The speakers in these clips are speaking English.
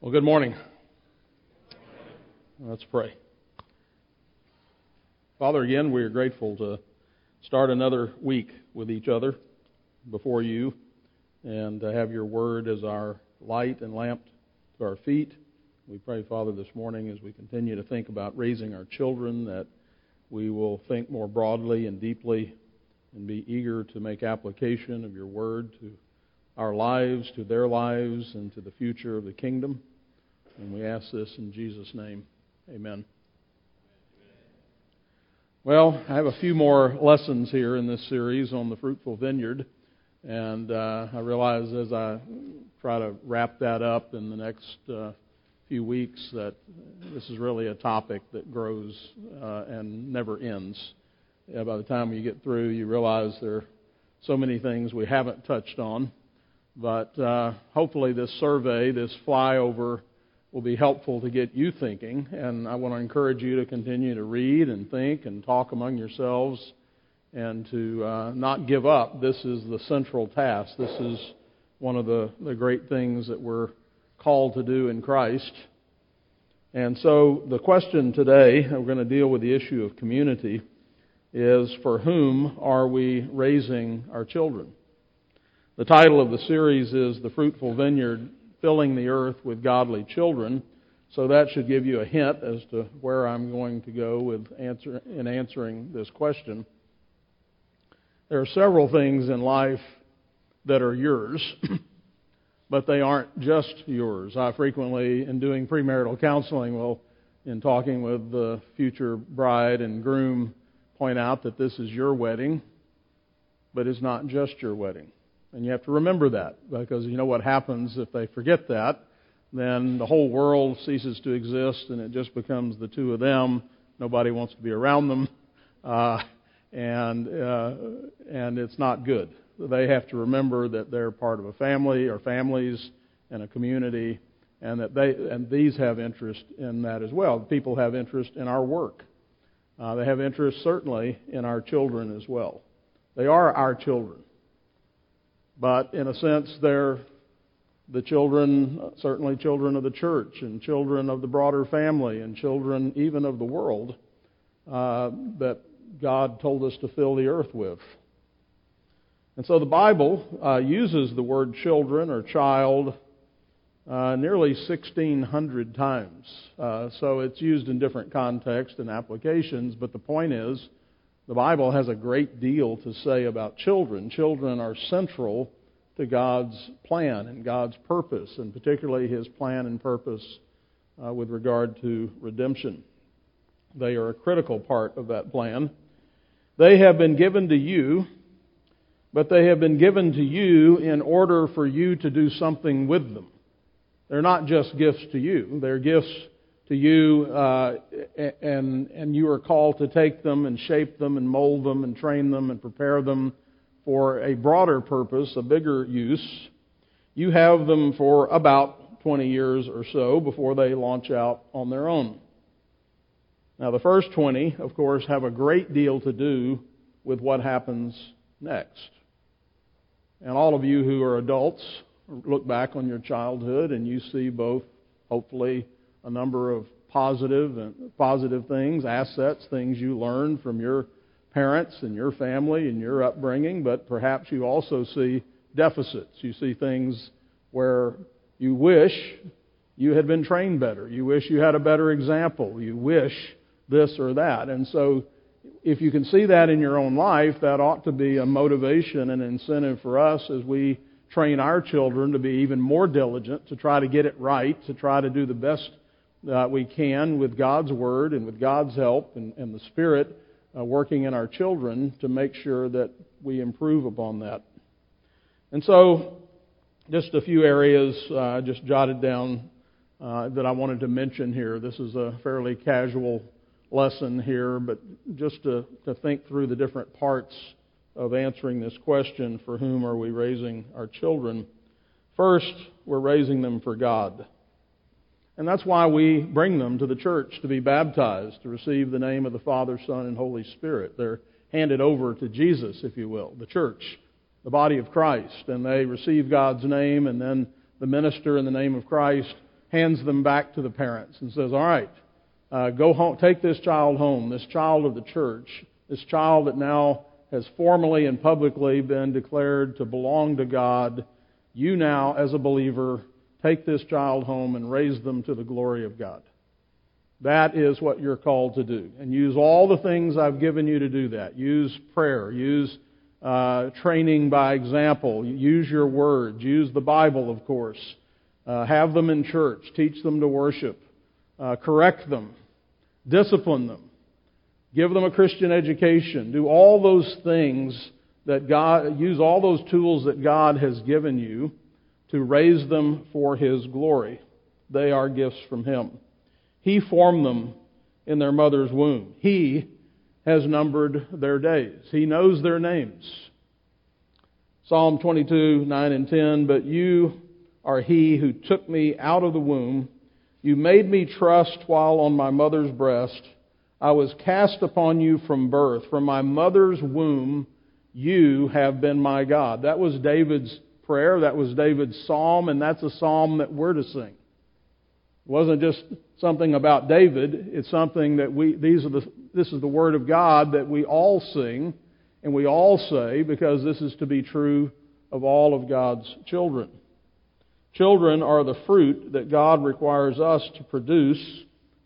Well, good morning. Let's pray. Father, again, we are grateful to start another week with each other before you and to have your word as our light and lamp to our feet. We pray, Father, this morning as we continue to think about raising our children that we will think more broadly and deeply and be eager to make application of your word to our lives, to their lives, and to the future of the kingdom. And we ask this in Jesus' name. Amen. Well, I have a few more lessons here in this series on the fruitful vineyard. And uh, I realize as I try to wrap that up in the next uh, few weeks that this is really a topic that grows uh, and never ends. Yeah, by the time you get through, you realize there are so many things we haven't touched on. But uh, hopefully, this survey, this flyover, will be helpful to get you thinking. And I want to encourage you to continue to read and think and talk among yourselves and to uh, not give up. This is the central task. This is one of the, the great things that we're called to do in Christ. And so the question today, we're going to deal with the issue of community, is for whom are we raising our children? The title of the series is The Fruitful Vineyard Filling the Earth with Godly Children. So that should give you a hint as to where I'm going to go with answer, in answering this question. There are several things in life that are yours, but they aren't just yours. I frequently, in doing premarital counseling, will, in talking with the future bride and groom, point out that this is your wedding, but it's not just your wedding. And you have to remember that because you know what happens if they forget that? Then the whole world ceases to exist and it just becomes the two of them. Nobody wants to be around them. Uh, and, uh, and it's not good. They have to remember that they're part of a family or families and a community and that they and these have interest in that as well. People have interest in our work. Uh, they have interest certainly in our children as well. They are our children. But in a sense, they're the children, certainly children of the church, and children of the broader family, and children even of the world uh, that God told us to fill the earth with. And so the Bible uh, uses the word children or child uh, nearly 1,600 times. Uh, so it's used in different contexts and applications, but the point is the Bible has a great deal to say about children. Children are central to God's plan and God's purpose, and particularly His plan and purpose uh, with regard to redemption. They are a critical part of that plan. They have been given to you, but they have been given to you in order for you to do something with them. They're not just gifts to you, they're gifts to you, uh, and, and you are called to take them and shape them and mold them and train them and prepare them for a broader purpose, a bigger use. You have them for about 20 years or so before they launch out on their own. Now, the first 20, of course, have a great deal to do with what happens next. And all of you who are adults look back on your childhood and you see both, hopefully, a number of positive and positive things, assets, things you learned from your parents and your family and your upbringing, but perhaps you also see deficits. You see things where you wish you had been trained better. You wish you had a better example. You wish this or that. And so, if you can see that in your own life, that ought to be a motivation and incentive for us as we train our children to be even more diligent, to try to get it right, to try to do the best that we can with God's Word and with God's help and, and the Spirit uh, working in our children to make sure that we improve upon that. And so, just a few areas uh, I just jotted down uh, that I wanted to mention here. This is a fairly casual lesson here, but just to, to think through the different parts of answering this question for whom are we raising our children? First, we're raising them for God. And that's why we bring them to the church to be baptized, to receive the name of the Father, Son, and Holy Spirit. They're handed over to Jesus, if you will, the church, the body of Christ, and they receive God's name, and then the minister in the name of Christ hands them back to the parents and says, All right, uh, go home, take this child home, this child of the church, this child that now has formally and publicly been declared to belong to God. You now, as a believer, take this child home and raise them to the glory of God. That is what you're called to do. And use all the things I've given you to do that. Use prayer. Use uh, training by example. Use your words. Use the Bible, of course. Uh, have them in church. Teach them to worship. Uh, correct them. Discipline them. Give them a Christian education. Do all those things that God, use all those tools that God has given you to raise them for His glory. They are gifts from Him. He formed them in their mother's womb. He has numbered their days. He knows their names. Psalm 22, 9 and 10. But you are He who took me out of the womb. You made me trust while on my mother's breast. I was cast upon you from birth. From my mother's womb, you have been my God. That was David's prayer. That was David's psalm, and that's a psalm that we're to sing. It wasn't just something about David. It's something that we, these are the, this is the Word of God that we all sing and we all say because this is to be true of all of God's children. Children are the fruit that God requires us to produce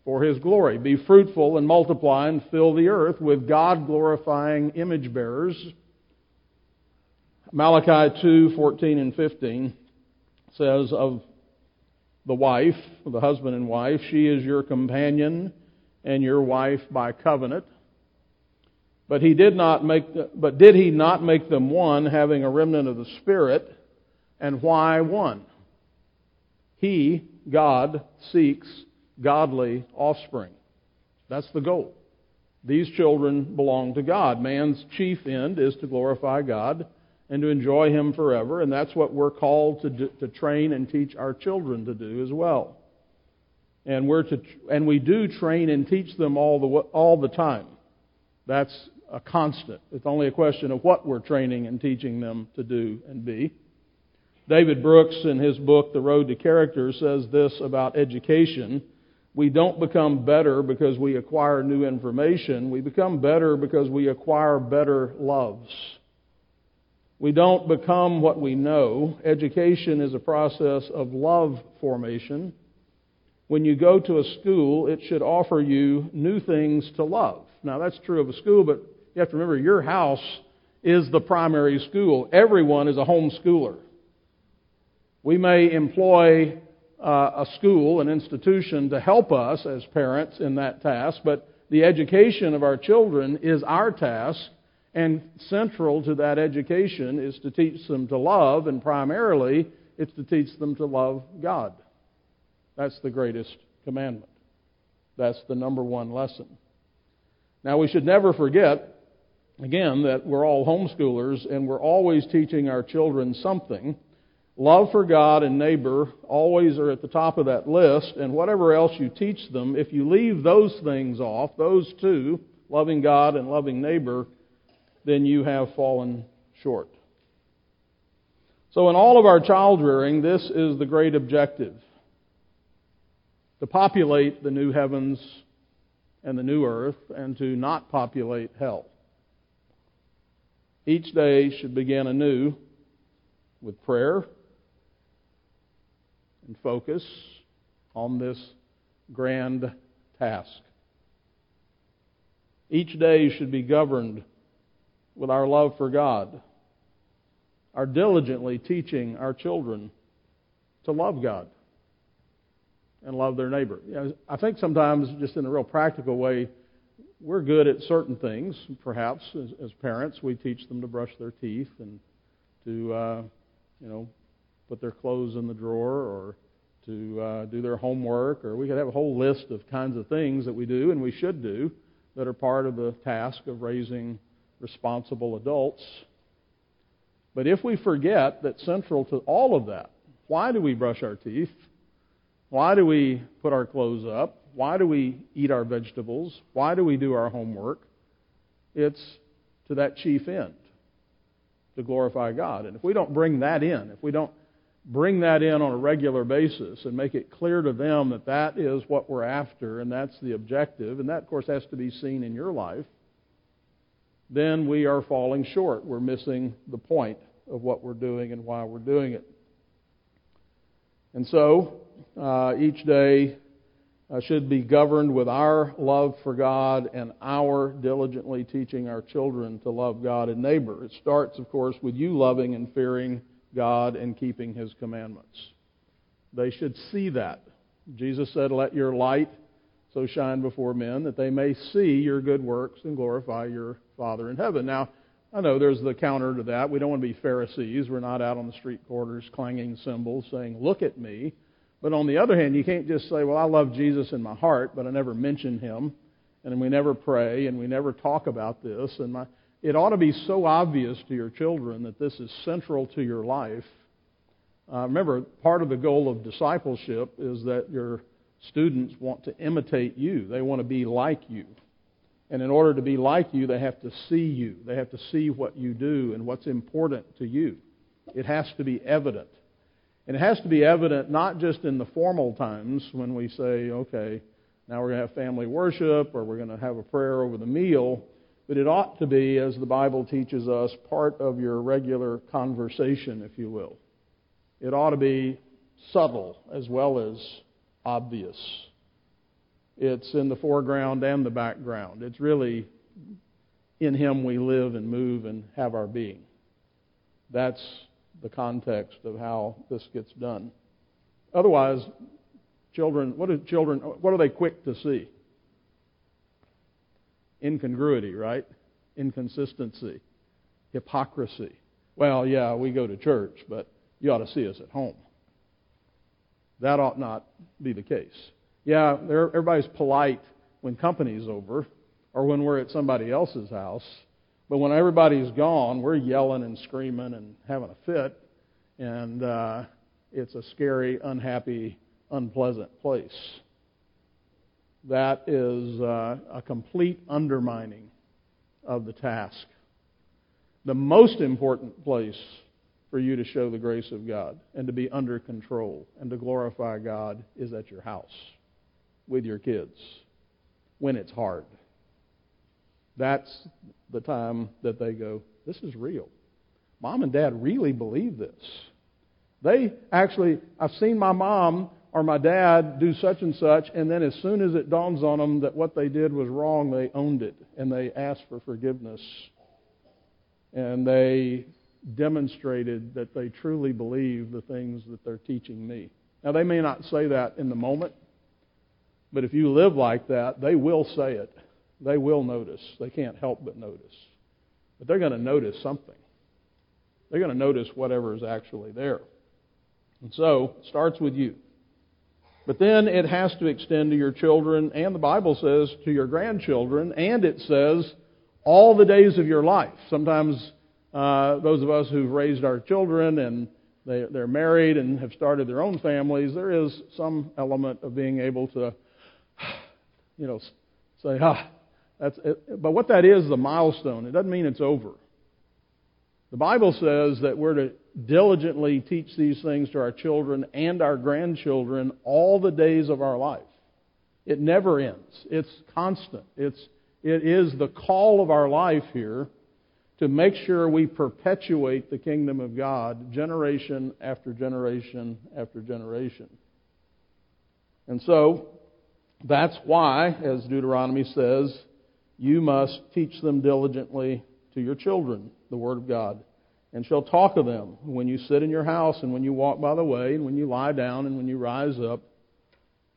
for His glory. Be fruitful and multiply and fill the earth with God glorifying image bearers. Malachi 2 14 and 15 says of the wife, the husband and wife, she is your companion and your wife by covenant. But he did not make, but did he not make them one, having a remnant of the Spirit? And why one? He, God, seeks godly offspring. That's the goal. These children belong to God. Man's chief end is to glorify God and to enjoy Him forever. And that's what we're called to, do, to train and teach our children to do as well. And we're to, and we do train and teach them all the all the time. That's a constant. It's only a question of what we're training and teaching them to do and be. David Brooks, in his book The Road to Character, says this about education. We don't become better because we acquire new information. We become better because we acquire better loves. We don't become what we know. Education is a process of love formation. When you go to a school, it should offer you new things to love. Now, that's true of a school, but you have to remember your house is the primary school. Everyone is a homeschooler. We may employ uh, a school, an institution, to help us as parents in that task, but the education of our children is our task and central to that education is to teach them to love, and primarily it's to teach them to love God. That's the greatest commandment. That's the number one lesson. Now, we should never forget, again, that we're all homeschoolers and we're always teaching our children something. Love for God and neighbor always are at the top of that list, and whatever else you teach them, if you leave those things off, those two, loving God and loving neighbor, then you have fallen short. So, in all of our child rearing, this is the great objective to populate the new heavens and the new earth, and to not populate hell. Each day should begin anew with prayer and focus on this grand task. Each day should be governed with our love for God, are diligently teaching our children to love God and love their neighbor. You know, I think sometimes, just in a real practical way, we're good at certain things. Perhaps as, as parents, we teach them to brush their teeth and to, uh, you know, put their clothes in the drawer or to uh, do their homework, or we could have a whole list of kinds of things that we do and we should do that are part of the task of raising responsible adults. But if we forget that central to all of that, why do we brush our teeth? Why do we put our clothes up? Why do we eat our vegetables? Why do we do our homework? It's to that chief end, to glorify God. And if we don't bring that in, if we don't bring that in on a regular basis and make it clear to them that that is what we're after and that's the objective, and that, of course, has to be seen in your life, then we are falling short. We're missing the point of what we're doing and why we're doing it. And so, uh, each day uh, should be governed with our love for God and our diligently teaching our children to love God and neighbor. It starts, of course, with you loving and fearing God and keeping His commandments. They should see that. Jesus said, Let your light so shine before men that they may see your good works and glorify your Father in heaven. Now, I know there's the counter to that. We don't want to be Pharisees. We're not out on the street corners clanging cymbals saying, Look at me. But on the other hand, you can't just say, Well, I love Jesus in my heart, but I never mention him, and we never pray, and we never talk about this. And my, it ought to be so obvious to your children that this is central to your life. Uh, remember, part of the goal of discipleship is that your students want to imitate you, they want to be like you. And in order to be like you, they have to see you. They have to see what you do and what's important to you. It has to be evident. And it has to be evident not just in the formal times when we say, okay, now we're going to have family worship or we're going to have a prayer over the meal, but it ought to be, as the Bible teaches us, part of your regular conversation, if you will. It ought to be subtle as well as obvious. It's in the foreground and the background. It's really in Him we live and move and have our being. That's the context of how this gets done. Otherwise, children, what do children, what are they quick to see? incongruity, right? Inconsistency, hypocrisy. Well, yeah, we go to church, but you ought to see us at home. That ought not be the case. Yeah, everybody's polite when company's over or when we're at somebody else's house, but when everybody's gone, we're yelling and screaming and having a fit, and uh, it's a scary, unhappy, unpleasant place that is uh, a complete undermining of the task. The most important place for you to show the grace of God and to be under control and to glorify God is at your house with your kids when it's hard. That's the time that they go, This is real. Mom and dad really believe this. They actually, I've seen my mom or my dad do such and such, and then as soon as it dawns on them that what they did was wrong, they owned it and they asked for forgiveness. And they demonstrated that they truly believe the things that they're teaching me. Now, they may not say that in the moment, but if you live like that, they will say it. They will notice. They can't help but notice. But they're going to notice something. They're going to notice whatever is actually there. And so, it starts with you. But then it has to extend to your children, and the Bible says to your grandchildren, and it says all the days of your life. Sometimes uh, those of us who've raised our children and they, they're married and have started their own families, there is some element of being able to, you know, say, ah, that's it. But what that is, a milestone. It doesn't mean it's over. The Bible says that we're to diligently teach these things to our children and our grandchildren all the days of our life. It never ends. It's constant. It's, it is the call of our life here to make sure we perpetuate the kingdom of God generation after generation after generation. And so, that's why, as Deuteronomy says, you must teach them diligently to your children the Word of God and shall talk of them when you sit in your house and when you walk by the way and when you lie down and when you rise up.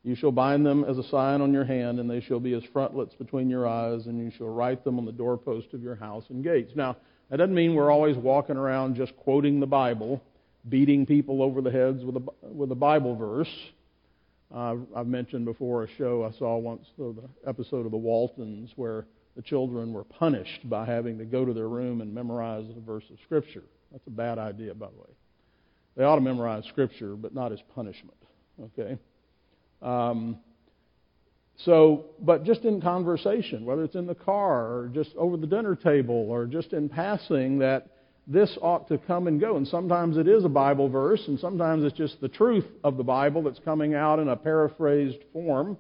You shall bind them as a sign on your hand, and they shall be as frontlets between your eyes, and you shall write them on the doorpost of your house and gates. Now, that doesn't mean we're always walking around just quoting the Bible, beating people over the heads with a, with a Bible verse. Uh, I've mentioned before a show I saw once, the episode of The Waltons, where the children were punished by having to go to their room and memorize a verse of Scripture. That's a bad idea, by the way. They ought to memorize Scripture, but not as punishment. Okay? Um, so, but just in conversation, whether it's in the car or just over the dinner table or just in passing, that this ought to come and go. And sometimes it is a Bible verse, and sometimes it's just the truth of the Bible that's coming out in a paraphrased form.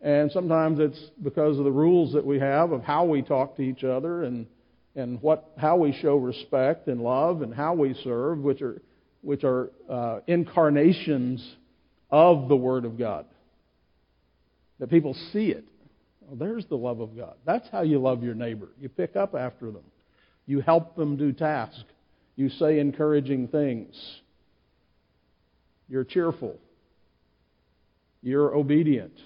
And sometimes it's because of the rules that we have of how we talk to each other and, and what, how we show respect and love and how we serve, which are, which are uh, incarnations of the Word of God. That people see it. Oh, there's the love of God. That's how you love your neighbor. You pick up after them. You help them do tasks. You say encouraging things. You're cheerful. You're obedient.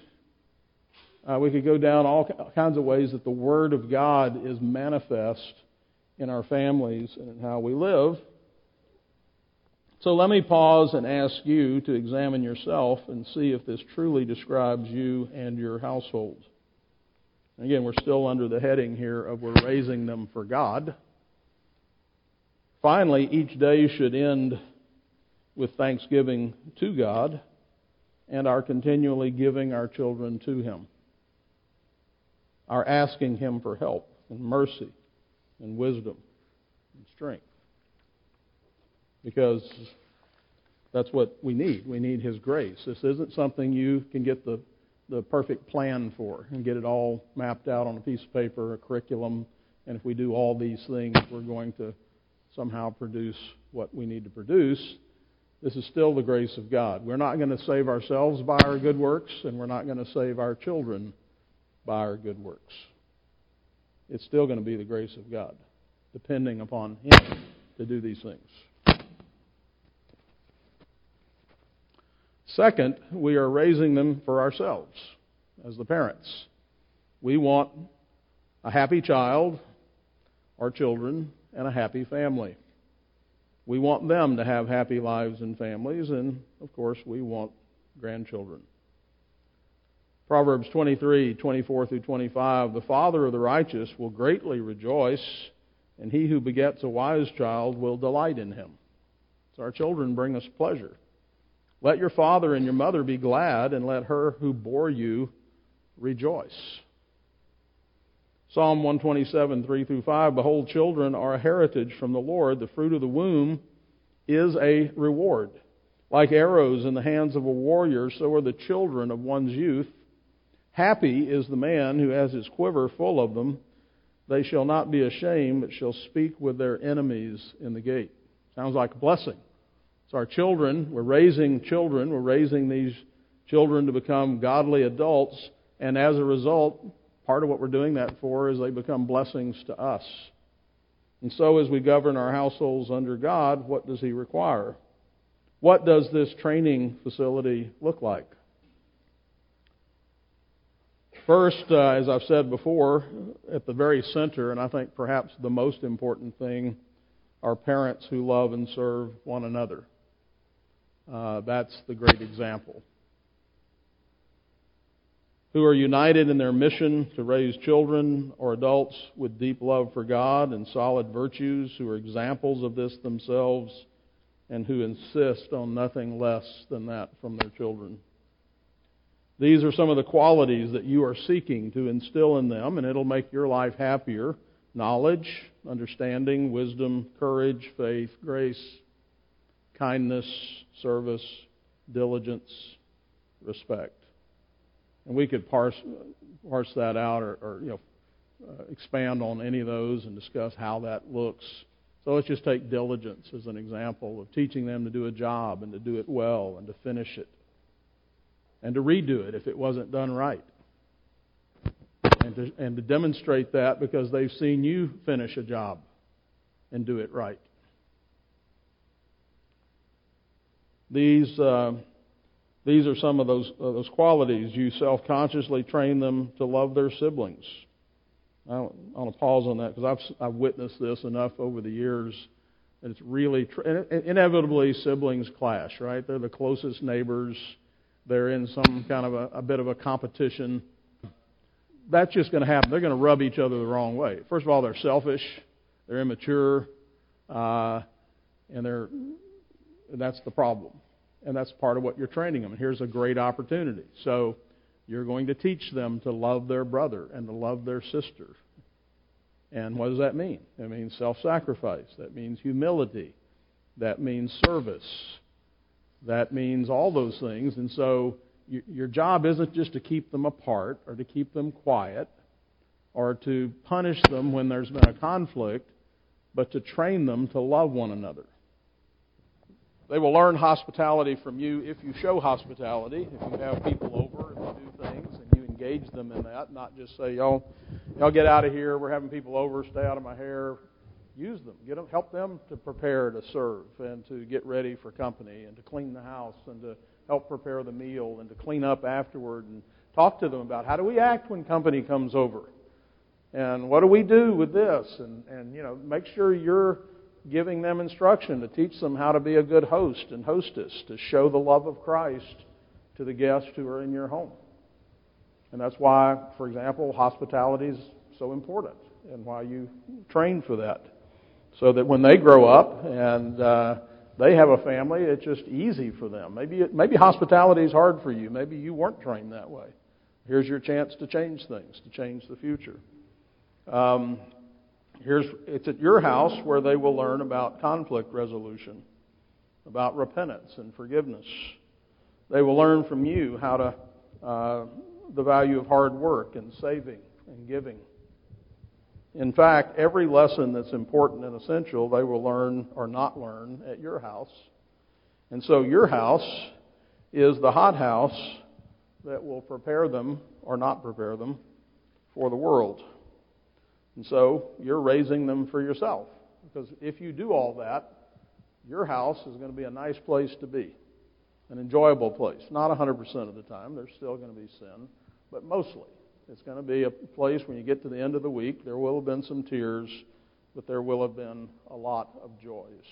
Uh, we could go down all kinds of ways that the Word of God is manifest in our families and in how we live. So let me pause and ask you to examine yourself and see if this truly describes you and your household. Again, we're still under the heading here of we're raising them for God. Finally, each day should end with thanksgiving to God and our continually giving our children to Him. Our asking Him for help and mercy and wisdom and strength. Because that's what we need. We need His grace. This isn't something you can get the, the perfect plan for and get it all mapped out on a piece of paper, a curriculum, and if we do all these things, we're going to somehow produce what we need to produce. This is still the grace of God. We're not going to save ourselves by our good works, and we're not going to save our children by our good works. It's still going to be the grace of God, depending upon Him to do these things. Second, we are raising them for ourselves as the parents. We want a happy child, our children, and a happy family. We want them to have happy lives and families, and of course, we want grandchildren. Proverbs 23, 24 through 25 The father of the righteous will greatly rejoice, and he who begets a wise child will delight in him. So our children bring us pleasure. Let your father and your mother be glad, and let her who bore you rejoice. Psalm 127, 3 through 5 Behold, children are a heritage from the Lord. The fruit of the womb is a reward. Like arrows in the hands of a warrior, so are the children of one's youth. Happy is the man who has his quiver full of them. They shall not be ashamed, but shall speak with their enemies in the gate. Sounds like a blessing. So, our children, we're raising children, we're raising these children to become godly adults, and as a result, part of what we're doing that for is they become blessings to us. And so, as we govern our households under God, what does He require? What does this training facility look like? First, uh, as I've said before, at the very center, and I think perhaps the most important thing, are parents who love and serve one another. Uh, that's the great example who are united in their mission to raise children or adults with deep love for God and solid virtues, who are examples of this themselves, and who insist on nothing less than that from their children. These are some of the qualities that you are seeking to instill in them, and it'll make your life happier knowledge, understanding, wisdom, courage, faith, grace, kindness, service, diligence, respect. And we could parse, parse that out or, or you know, uh, expand on any of those and discuss how that looks. So let's just take diligence as an example of teaching them to do a job and to do it well and to finish it and to redo it if it wasn't done right. And to, and to demonstrate that because they've seen you finish a job and do it right. These. Uh, these are some of those, uh, those qualities. You self consciously train them to love their siblings. I want to pause on that because I've, I've witnessed this enough over the years. And it's really, inevitably, siblings clash, right? They're the closest neighbors. They're in some kind of a, a bit of a competition. That's just going to happen. They're going to rub each other the wrong way. First of all, they're selfish, they're immature, uh, and they're, that's the problem and that's part of what you're training them. And here's a great opportunity. So you're going to teach them to love their brother and to love their sister. And what does that mean? It means self sacrifice. That means humility. That means service. That means all those things. And so your job isn't just to keep them apart or to keep them quiet or to punish them when there's been a conflict, but to train them to love one another. They will learn hospitality from you if you show hospitality, if you have people over, if you do things, and you engage them in that, not just say, y'all, y'all get out of here, we're having people over, stay out of my hair. Use them. Get them, help them to prepare to serve and to get ready for company and to clean the house and to help prepare the meal and to clean up afterward and talk to them about how do we act when company comes over and what do we do with this and and you know make sure you're giving them instruction to teach them how to be a good host and hostess to show the love of Christ to the guests who are in your home and that's why for example hospitality is so important and why you train for that so that when they grow up and uh, they have a family, it's just easy for them. Maybe maybe hospitality is hard for you. Maybe you weren't trained that way. Here's your chance to change things, to change the future. Um, here's it's at your house where they will learn about conflict resolution, about repentance and forgiveness. They will learn from you how to uh, the value of hard work and saving and giving. In fact, every lesson that's important and essential, they will learn or not learn at your house. And so your house is the hot house that will prepare them or not prepare them for the world. And so you're raising them for yourself. Because if you do all that, your house is going to be a nice place to be, an enjoyable place. Not 100% of the time, there's still going to be sin, but mostly. It's going to be a place when you get to the end of the week, there will have been some tears, but there will have been a lot of joys.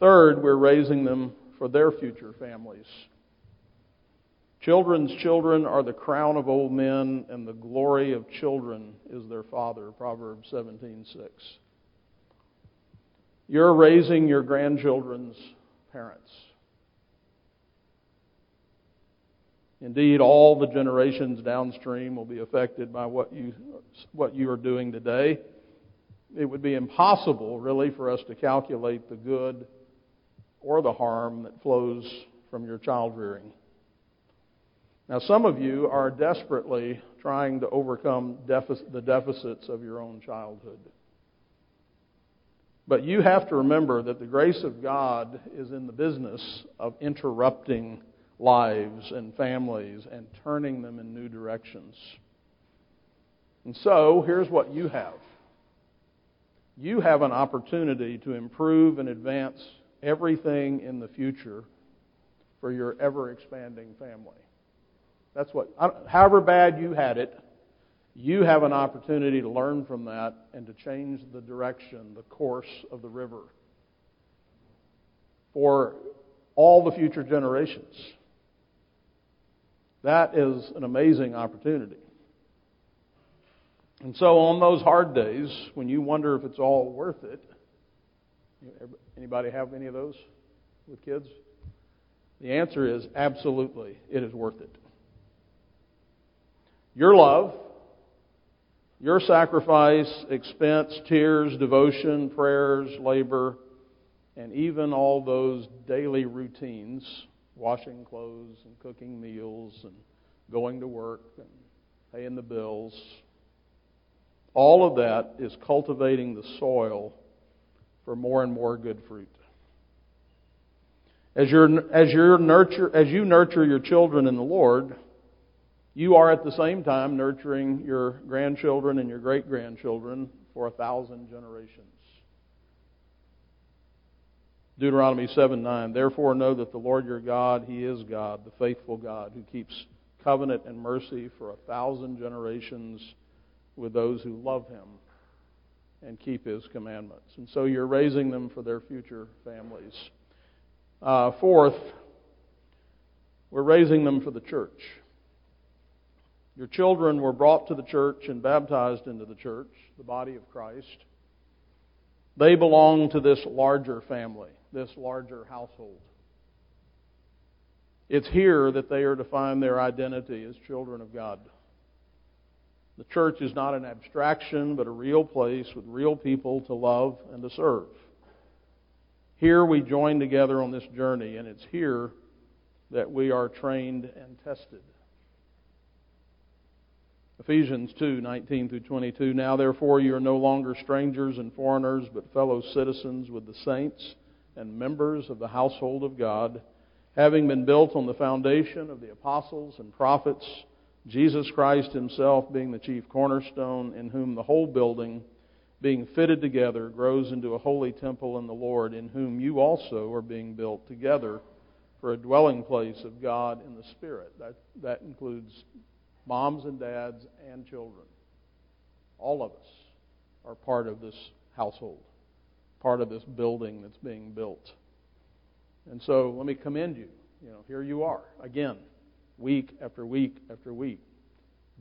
Third, we're raising them for their future families. Children's children are the crown of old men, and the glory of children is their father. Proverbs 17:6. You're raising your grandchildren's parents. Indeed, all the generations downstream will be affected by what you, what you are doing today. It would be impossible, really, for us to calculate the good or the harm that flows from your child rearing. Now, some of you are desperately trying to overcome the deficits of your own childhood. But you have to remember that the grace of God is in the business of interrupting lives and families and turning them in new directions. And so, here's what you have you have an opportunity to improve and advance everything in the future for your ever expanding family. That's what, however bad you had it, you have an opportunity to learn from that and to change the direction, the course of the river for all the future generations. That is an amazing opportunity. And so on those hard days, when you wonder if it's all worth it, anybody have any of those with kids? The answer is absolutely, it is worth it. Your love, your sacrifice, expense, tears, devotion, prayers, labor, and even all those daily routines washing clothes and cooking meals and going to work and paying the bills. All of that is cultivating the soil for more and more good fruit. As, you as, you nurture, as you nurture your children in the Lord, you are at the same time nurturing your grandchildren and your great grandchildren for a thousand generations. Deuteronomy 7 9. Therefore, know that the Lord your God, He is God, the faithful God, who keeps covenant and mercy for a thousand generations with those who love Him and keep His commandments. And so you're raising them for their future families. Uh, fourth, we're raising them for the church. Your children were brought to the church and baptized into the church, the body of Christ. They belong to this larger family this larger household. It's here that they are to find their identity as children of God. The church is not an abstraction, but a real place with real people to love and to serve. Here we join together on this journey, and it's here that we are trained and tested. Ephesians 2 19 through 22. Now, therefore, you are no longer strangers and foreigners, but fellow citizens with the saints and members of the household of God, having been built on the foundation of the apostles and prophets, Jesus Christ Himself being the chief cornerstone, in whom the whole building, being fitted together, grows into a holy temple in the Lord, in whom you also are being built together for a dwelling place of God in the Spirit. That, that includes moms and dads and children. All of us are part of this household, part of this building that's being built. And so let me commend you. You know, here you are again, week after week after week,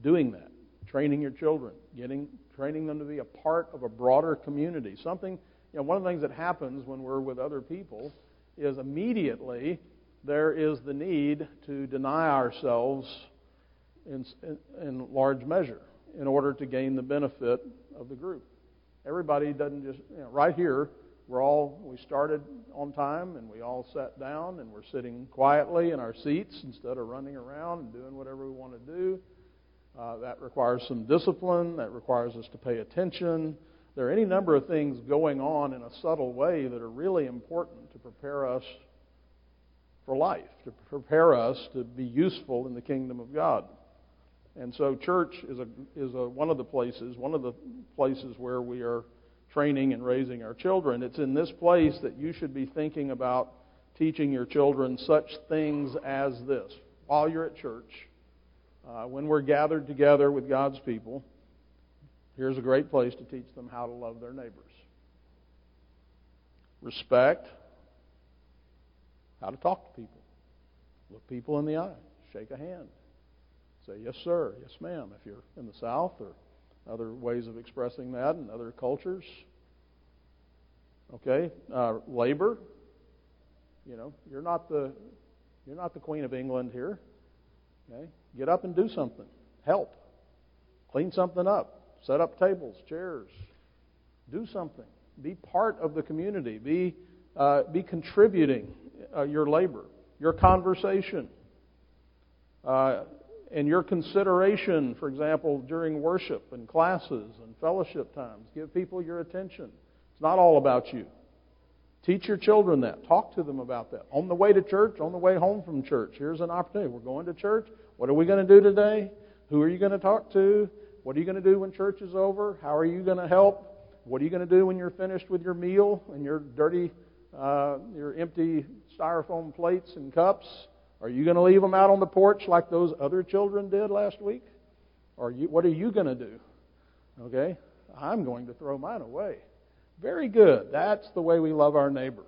doing that, training your children, getting training them to be a part of a broader community. Something, you know, one of the things that happens when we're with other people is immediately there is the need to deny ourselves in, in, in large measure in order to gain the benefit of the group. Everybody doesn't just, you know, right here, we're all, we started on time and we all sat down and we're sitting quietly in our seats instead of running around and doing whatever we want to do. Uh, that requires some discipline. That requires us to pay attention. There are any number of things going on in a subtle way that are really important to prepare us for life, to prepare us to be useful in the kingdom of God. And so, church is a is a one of the places, one of the places where we are training and raising our children. It's in this place that you should be thinking about teaching your children such things as this while you're at church, uh, when we're gathered together with God's people. Here's a great place to teach them how to love their neighbors. Respect, how to talk to people, look people in the eye, shake a hand Say, yes, sir, yes, ma'am, if you're in the South or other ways of expressing that in other cultures. Okay? Uh, labor. You know, you're not the you're not the Queen of England here. Okay? Get up and do something. Help. Clean something up. Set up tables, chairs. Do something. Be part of the community. Be uh, be contributing uh, your labor, your conversation. Uh, and your consideration, for example, during worship and classes and fellowship times. Give people your attention. It's not all about you. Teach your children that. Talk to them about that. On the way to church, on the way home from church, here's an opportunity. We're going to church. What are we going to do today? Who are you going to talk to? What are you going to do when church is over? How are you going to help? What are you going to do when you're finished with your meal and your dirty, uh, your empty styrofoam plates and cups? Are you going to leave them out on the porch like those other children did last week? Or you, what are you going to do? Okay? I'm going to throw mine away. Very good. That's the way we love our neighbor.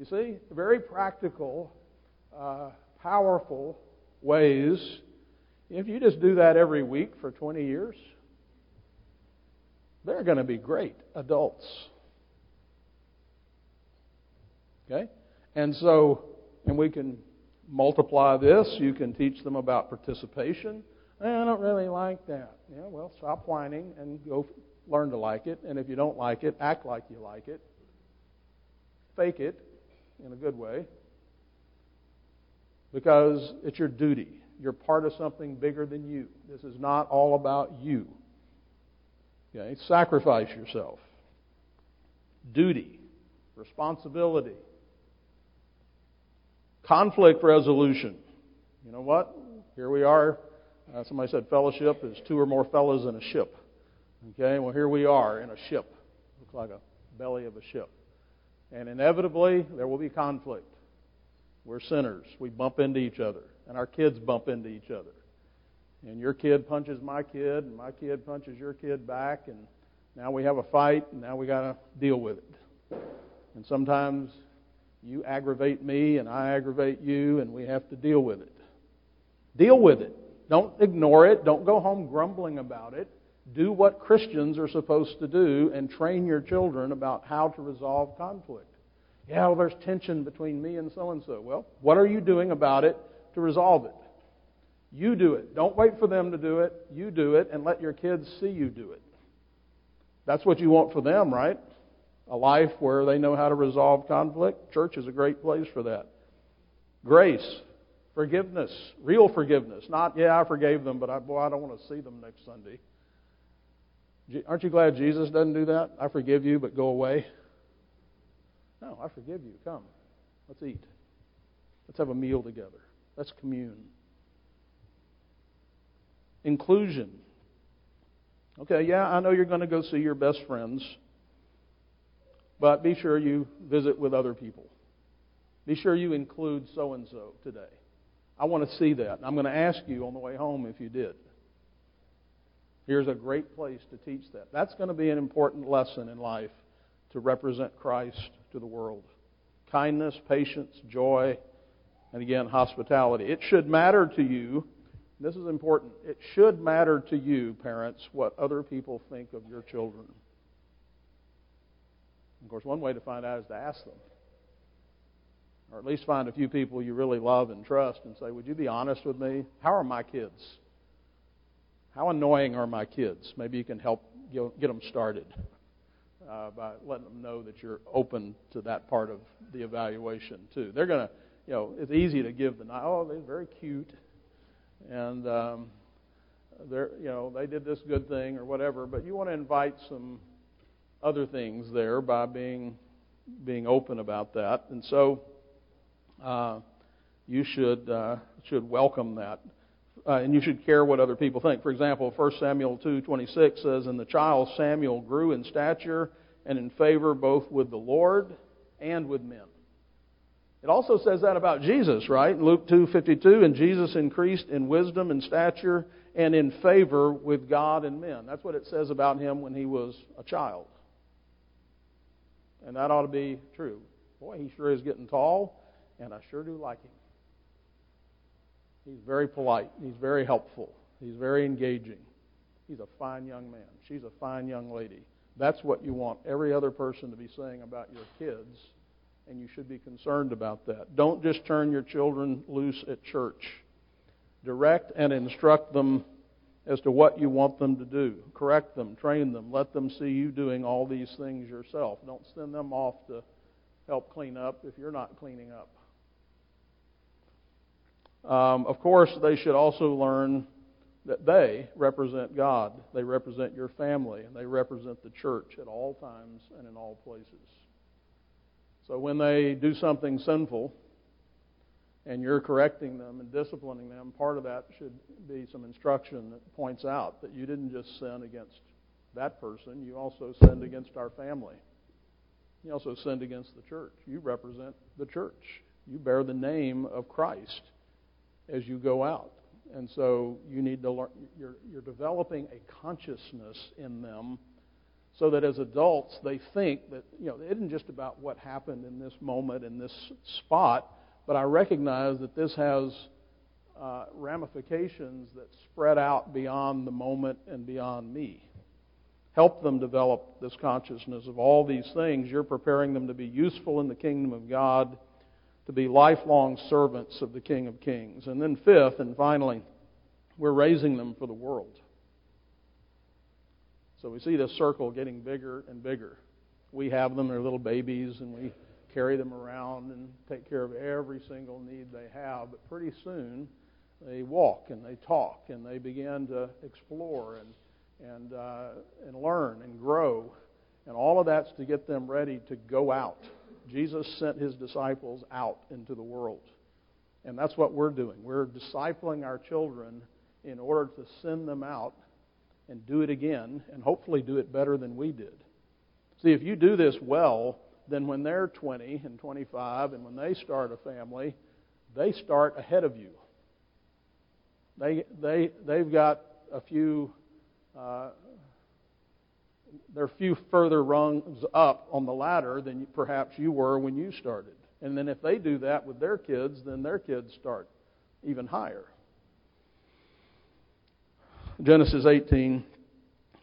You see, very practical, uh, powerful ways. If you just do that every week for 20 years, they're going to be great adults. Okay? And so, and we can multiply this, you can teach them about participation. Eh, I don't really like that. Yeah, well, stop whining and go learn to like it. And if you don't like it, act like you like it. Fake it in a good way. Because it's your duty. You're part of something bigger than you. This is not all about you. Okay? Sacrifice yourself. Duty. Responsibility. Conflict resolution. You know what? Here we are. Uh, somebody said fellowship is two or more fellows in a ship. Okay, well, here we are in a ship. Looks like a belly of a ship. And inevitably, there will be conflict. We're sinners. We bump into each other. And our kids bump into each other. And your kid punches my kid, and my kid punches your kid back, and now we have a fight, and now we got to deal with it. And sometimes you aggravate me and I aggravate you, and we have to deal with it. Deal with it. Don't ignore it. Don't go home grumbling about it. Do what Christians are supposed to do and train your children about how to resolve conflict. Yeah, well, there's tension between me and so and so. Well, what are you doing about it to resolve it? You do it. Don't wait for them to do it. You do it and let your kids see you do it. That's what you want for them, right? A life where they know how to resolve conflict. Church is a great place for that. Grace, forgiveness, real forgiveness. Not, yeah, I forgave them, but I, boy, I don't want to see them next Sunday. Aren't you glad Jesus doesn't do that? I forgive you, but go away. No, I forgive you. Come. Let's eat. Let's have a meal together. Let's commune. Inclusion. Okay, yeah, I know you're going to go see your best friends, but be sure you visit with other people. Be sure you include so and so today. I want to see that. I'm going to ask you on the way home if you did. Here's a great place to teach that. That's going to be an important lesson in life to represent Christ to the world. Kindness, patience, joy, and again, hospitality. It should matter to you. This is important. It should matter to you, parents, what other people think of your children. Of course, one way to find out is to ask them. Or at least find a few people you really love and trust and say, Would you be honest with me? How are my kids? How annoying are my kids? Maybe you can help get them started uh, by letting them know that you're open to that part of the evaluation too. They're going to, you know, it's easy to give the oh they're very cute, and um, they're you know they did this good thing or whatever, but you want to invite some other things there by being being open about that, and so uh, you should uh, should welcome that. Uh, and you should care what other people think. For example, 1 Samuel 2:26 says, "And the child Samuel grew in stature and in favor both with the Lord and with men." It also says that about Jesus, right? Luke 2:52, "And Jesus increased in wisdom and stature and in favor with God and men." That's what it says about him when he was a child. And that ought to be true. Boy, he sure is getting tall, and I sure do like him. He's very polite. He's very helpful. He's very engaging. He's a fine young man. She's a fine young lady. That's what you want every other person to be saying about your kids, and you should be concerned about that. Don't just turn your children loose at church. Direct and instruct them as to what you want them to do. Correct them, train them, let them see you doing all these things yourself. Don't send them off to help clean up if you're not cleaning up. Um, of course, they should also learn that they represent God. They represent your family, and they represent the church at all times and in all places. So when they do something sinful, and you're correcting them and disciplining them, part of that should be some instruction that points out that you didn't just sin against that person, you also sinned against our family. You also sinned against the church. You represent the church. You bear the name of Christ as you go out. And so you need to learn, you're, you're developing a consciousness in them so that as adults they think that, you know, it isn't just about what happened in this moment, in this spot, but I recognize that this has uh, ramifications that spread out beyond the moment and beyond me. Help them develop this consciousness of all these things. You're preparing them to be useful in the kingdom of God to be lifelong servants of the King of Kings. And then, fifth and finally, we're raising them for the world. So we see this circle getting bigger and bigger. We have them, they're little babies, and we carry them around and take care of every single need they have. But pretty soon, they walk and they talk and they begin to explore and, and, uh, and learn and grow. And all of that's to get them ready to go out Jesus sent his disciples out into the world. And that's what we're doing. We're discipling our children in order to send them out and do it again, and hopefully do it better than we did. See, if you do this well, then when they're 20 and 25 and when they start a family, they start ahead of you. They, they, they've got a few uh, they're a few further rungs up on the ladder than perhaps you were when you started. And then if they do that with their kids, then their kids start even higher. Genesis 18,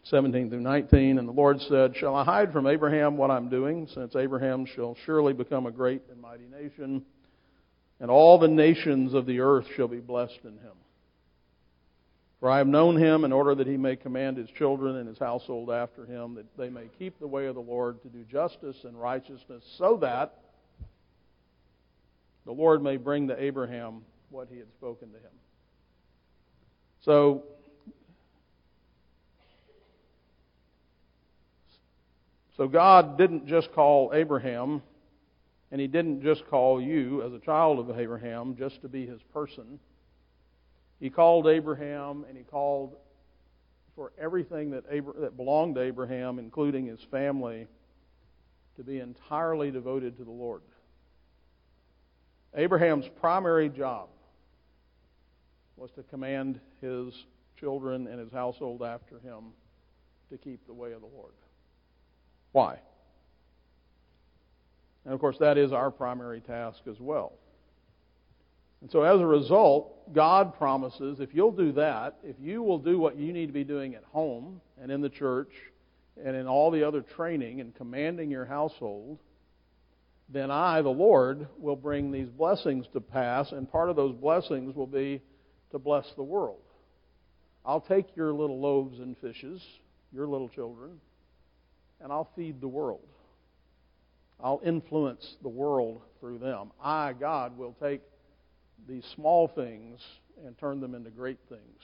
17 through 19. And the Lord said, Shall I hide from Abraham what I'm doing, since Abraham shall surely become a great and mighty nation, and all the nations of the earth shall be blessed in him? For I have known him in order that he may command his children and his household after him, that they may keep the way of the Lord to do justice and righteousness, so that the Lord may bring to Abraham what he had spoken to him. So, so God didn't just call Abraham, and he didn't just call you as a child of Abraham just to be his person. He called Abraham and he called for everything that, Abra- that belonged to Abraham, including his family, to be entirely devoted to the Lord. Abraham's primary job was to command his children and his household after him to keep the way of the Lord. Why? And of course, that is our primary task as well. And so as a result, God promises if you'll do that, if you will do what you need to be doing at home and in the church and in all the other training and commanding your household, then I, the Lord, will bring these blessings to pass, and part of those blessings will be to bless the world. I'll take your little loaves and fishes, your little children, and I'll feed the world. I'll influence the world through them. I, God, will take these small things and turn them into great things.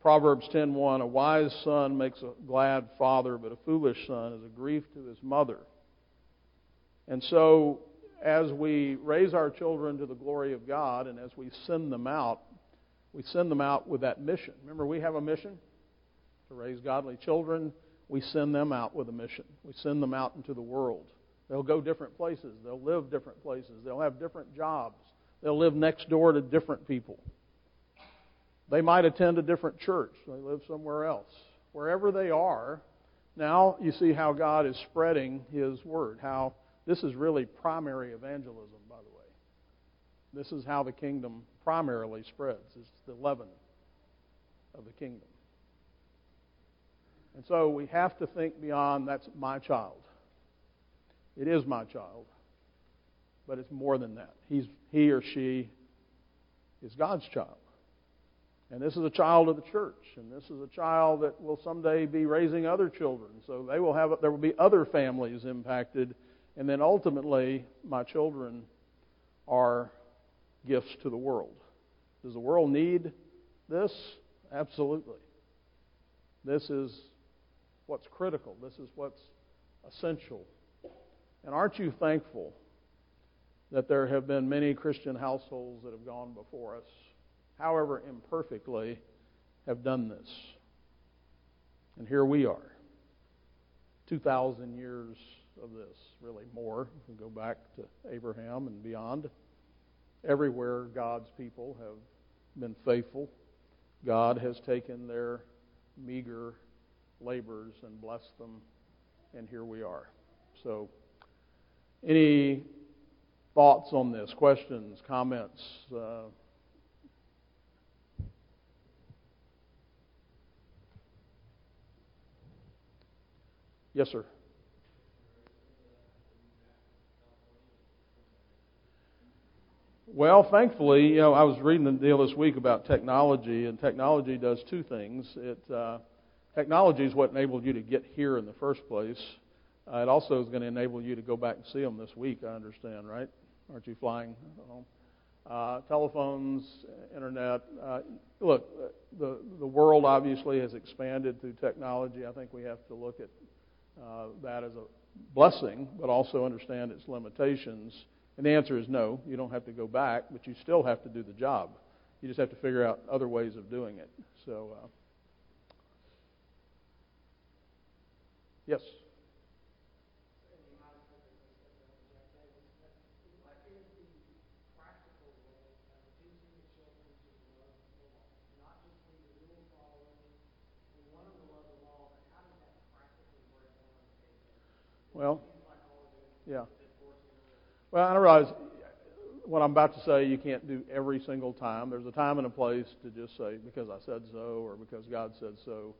Proverbs 10:1 A wise son makes a glad father, but a foolish son is a grief to his mother. And so as we raise our children to the glory of God and as we send them out, we send them out with that mission. Remember we have a mission to raise godly children. We send them out with a mission. We send them out into the world. They'll go different places. They'll live different places. They'll have different jobs. They'll live next door to different people. They might attend a different church. They live somewhere else. Wherever they are, now you see how God is spreading His Word. How this is really primary evangelism, by the way. This is how the kingdom primarily spreads. It's the leaven of the kingdom. And so we have to think beyond that's my child. It is my child. But it's more than that. He's, he or she is God's child. And this is a child of the church, and this is a child that will someday be raising other children. So they will have there will be other families impacted, and then ultimately my children are gifts to the world. Does the world need this? Absolutely. This is what's critical. This is what's essential. And aren't you thankful that there have been many Christian households that have gone before us, however imperfectly, have done this? And here we are. 2,000 years of this, really more. We go back to Abraham and beyond. Everywhere God's people have been faithful, God has taken their meager labors and blessed them, and here we are. So, any thoughts on this? Questions, comments? Uh, yes, sir. Well, thankfully, you know, I was reading the deal this week about technology, and technology does two things. It uh, technology is what enabled you to get here in the first place. Uh, it also is going to enable you to go back and see them this week. I understand, right? Aren't you flying home? Uh, telephones, internet. Uh, look, the the world obviously has expanded through technology. I think we have to look at uh, that as a blessing, but also understand its limitations. And the answer is no. You don't have to go back, but you still have to do the job. You just have to figure out other ways of doing it. So, yes. Well, yeah. Well, I realize what I'm about to say you can't do every single time. There's a time and a place to just say, because I said so or because God said so.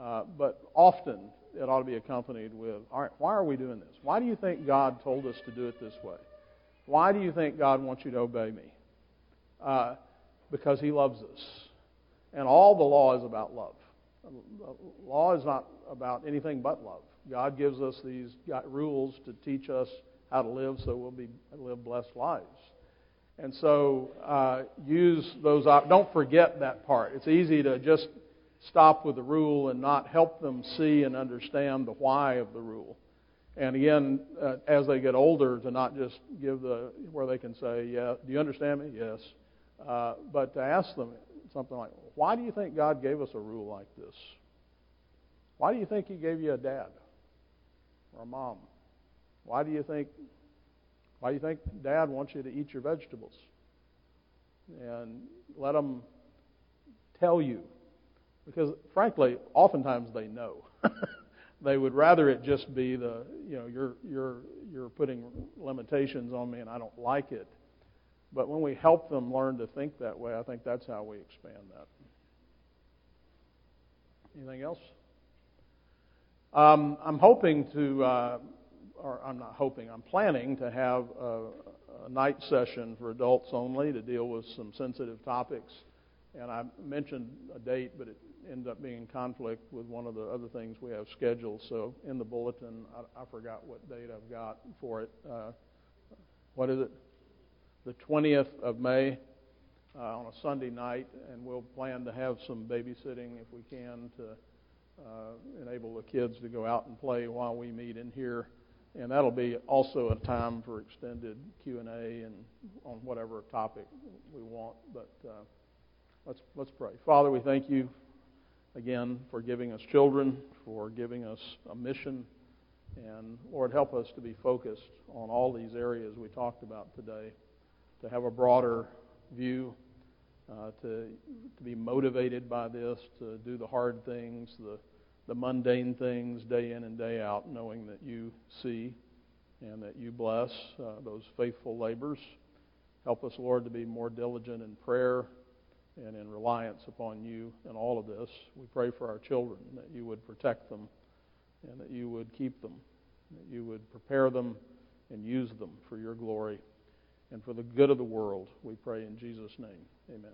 Uh, but often it ought to be accompanied with, all right, why are we doing this? Why do you think God told us to do it this way? Why do you think God wants you to obey me? Uh, because He loves us. And all the law is about love. Law is not about anything but love. God gives us these rules to teach us how to live so we'll be live blessed lives. And so uh, use those. Don't forget that part. It's easy to just stop with the rule and not help them see and understand the why of the rule. And again, uh, as they get older, to not just give the where they can say, "Yeah, do you understand me?" Yes, uh, but to ask them something like, "Why do you think God gave us a rule like this? Why do you think He gave you a dad or a mom? Why do you think why do you think Dad wants you to eat your vegetables? And let them tell you. Because, frankly, oftentimes they know. they would rather it just be the, you know, you're, you're, you're putting limitations on me and I don't like it. But when we help them learn to think that way, I think that's how we expand that. Anything else? Um, I'm hoping to uh, or I'm not hoping, I'm planning to have a, a night session for adults only to deal with some sensitive topics. And I mentioned a date, but it ended up being in conflict with one of the other things we have scheduled. So in the bulletin, I, I forgot what date I've got for it. Uh, what is it? The 20th of May uh, on a Sunday night, and we'll plan to have some babysitting if we can to uh, enable the kids to go out and play while we meet in here and that'll be also a time for extended Q and A and on whatever topic we want. But uh, let's let's pray. Father, we thank you again for giving us children, for giving us a mission, and Lord, help us to be focused on all these areas we talked about today, to have a broader view. Uh, to to be motivated by this, to do the hard things, the the mundane things day in and day out, knowing that you see and that you bless uh, those faithful labors. Help us, Lord, to be more diligent in prayer and in reliance upon you in all of this. We pray for our children that you would protect them and that you would keep them, that you would prepare them and use them for your glory and for the good of the world. We pray in Jesus' name. Amen.